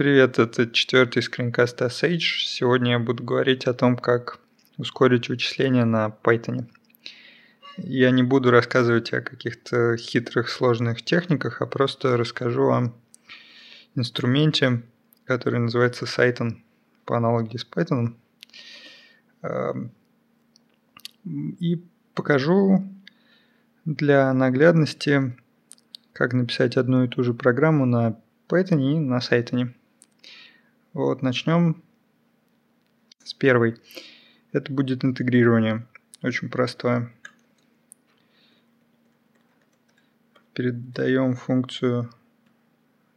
Привет, это четвертый скринкаст Sage. Сегодня я буду говорить о том, как ускорить вычисления на Python. Я не буду рассказывать о каких-то хитрых сложных техниках, а просто расскажу о инструменте, который называется Cython по аналогии с Python. Эм, и покажу для наглядности, как написать одну и ту же программу на Python и на Cython. Вот, начнем с первой. Это будет интегрирование. Очень простое. Передаем функцию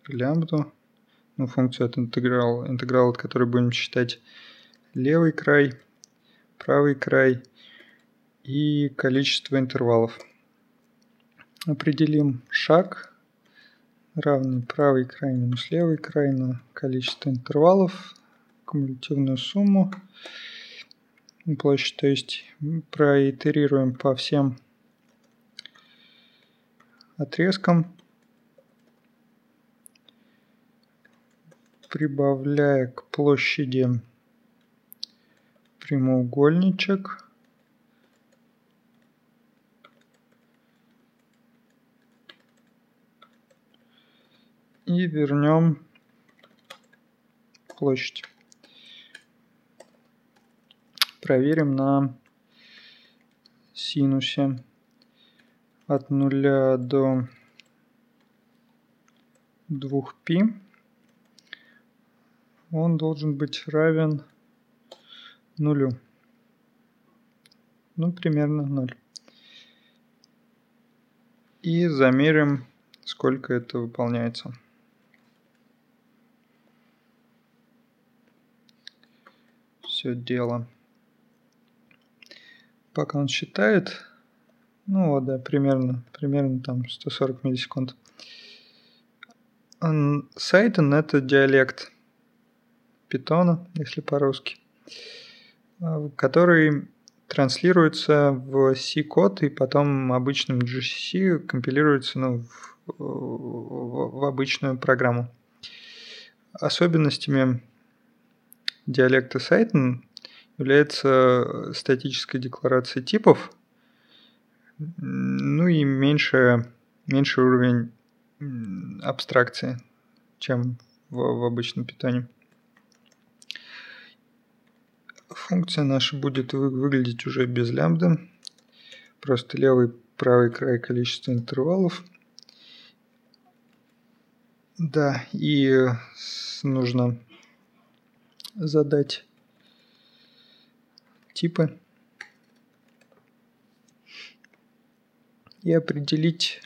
лямбду. Ну, функцию от интеграл, интеграл, от которой будем считать левый край, правый край и количество интервалов. Определим шаг равный правый край минус левый край на количество интервалов, кумулятивную сумму, площадь, то есть проитерируем по всем отрезкам, прибавляя к площади прямоугольничек – и вернем площадь. Проверим на синусе от 0 до 2π. Он должен быть равен нулю. Ну, примерно 0. И замерим, сколько это выполняется. Все дело. Пока он считает, ну вот, да, примерно, примерно там 140 миллисекунд. Сайтон это диалект питона, если по-русски, а, который транслируется в C-код и потом обычным GCC компилируется ну, в, в, в обычную программу. Особенностями диалекта Сайтон является статической декларацией типов, ну и меньше, меньше уровень абстракции, чем в, в обычном питании. Функция наша будет выглядеть уже без лямбда. Просто левый правый край количества интервалов. Да, и нужно задать типы и определить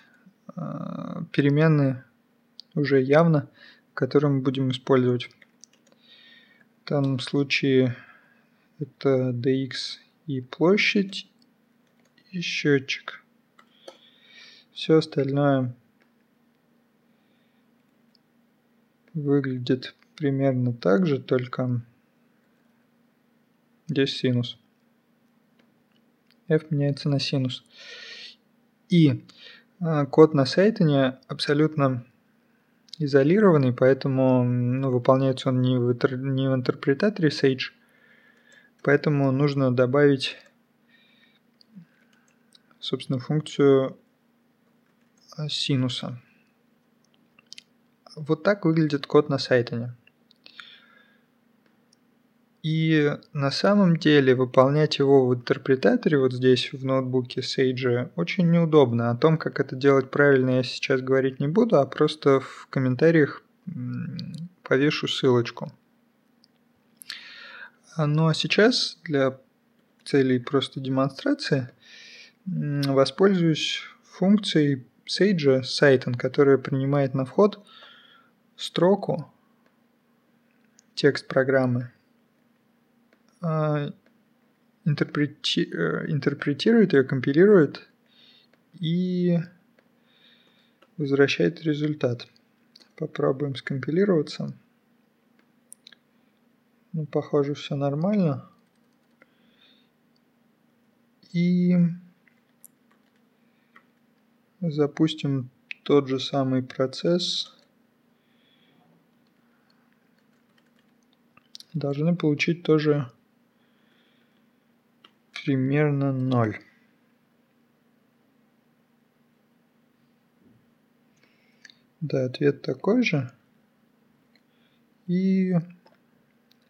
э, переменные уже явно, которые мы будем использовать. В данном случае это dx и площадь и счетчик. Все остальное выглядит примерно так же, только здесь синус. f меняется на синус. И а, код на Сайтоне абсолютно изолированный, поэтому ну, выполняется он не в, не в интерпретаторе Sage, поэтому нужно добавить, собственно, функцию синуса. Вот так выглядит код на Сайтоне. И на самом деле выполнять его в интерпретаторе вот здесь в ноутбуке Sage очень неудобно. О том, как это делать правильно, я сейчас говорить не буду, а просто в комментариях повешу ссылочку. Ну а сейчас для целей просто демонстрации воспользуюсь функцией Sage Cyton, которая принимает на вход строку текст программы а, интерпрети... Э, интерпретирует ее, компилирует и возвращает результат. Попробуем скомпилироваться. Ну, похоже, все нормально. И запустим тот же самый процесс должны получить тоже примерно 0. Да, ответ такой же. И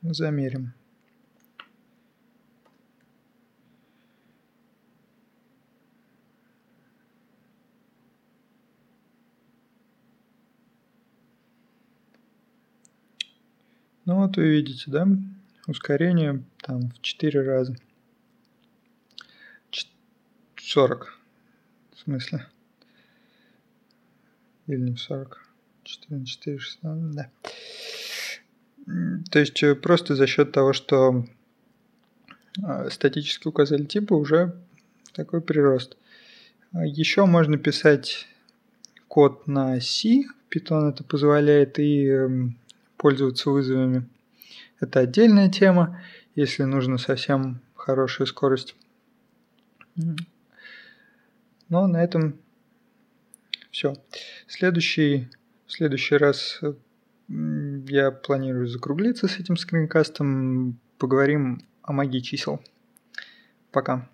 замерим. Ну вот вы видите, да, ускорение там в 4 раза. 40 в смысле. Или не в 40. 4 на 4, 16, да. То есть э, просто за счет того, что а, статический указатель типа уже такой прирост. А Еще можно писать код на C. Python это позволяет и эм, пользоваться вызовами. Это отдельная тема, если нужно совсем хорошая скорость. Но на этом все. Следующий, следующий раз я планирую закруглиться с этим скринкастом. Поговорим о магии чисел. Пока.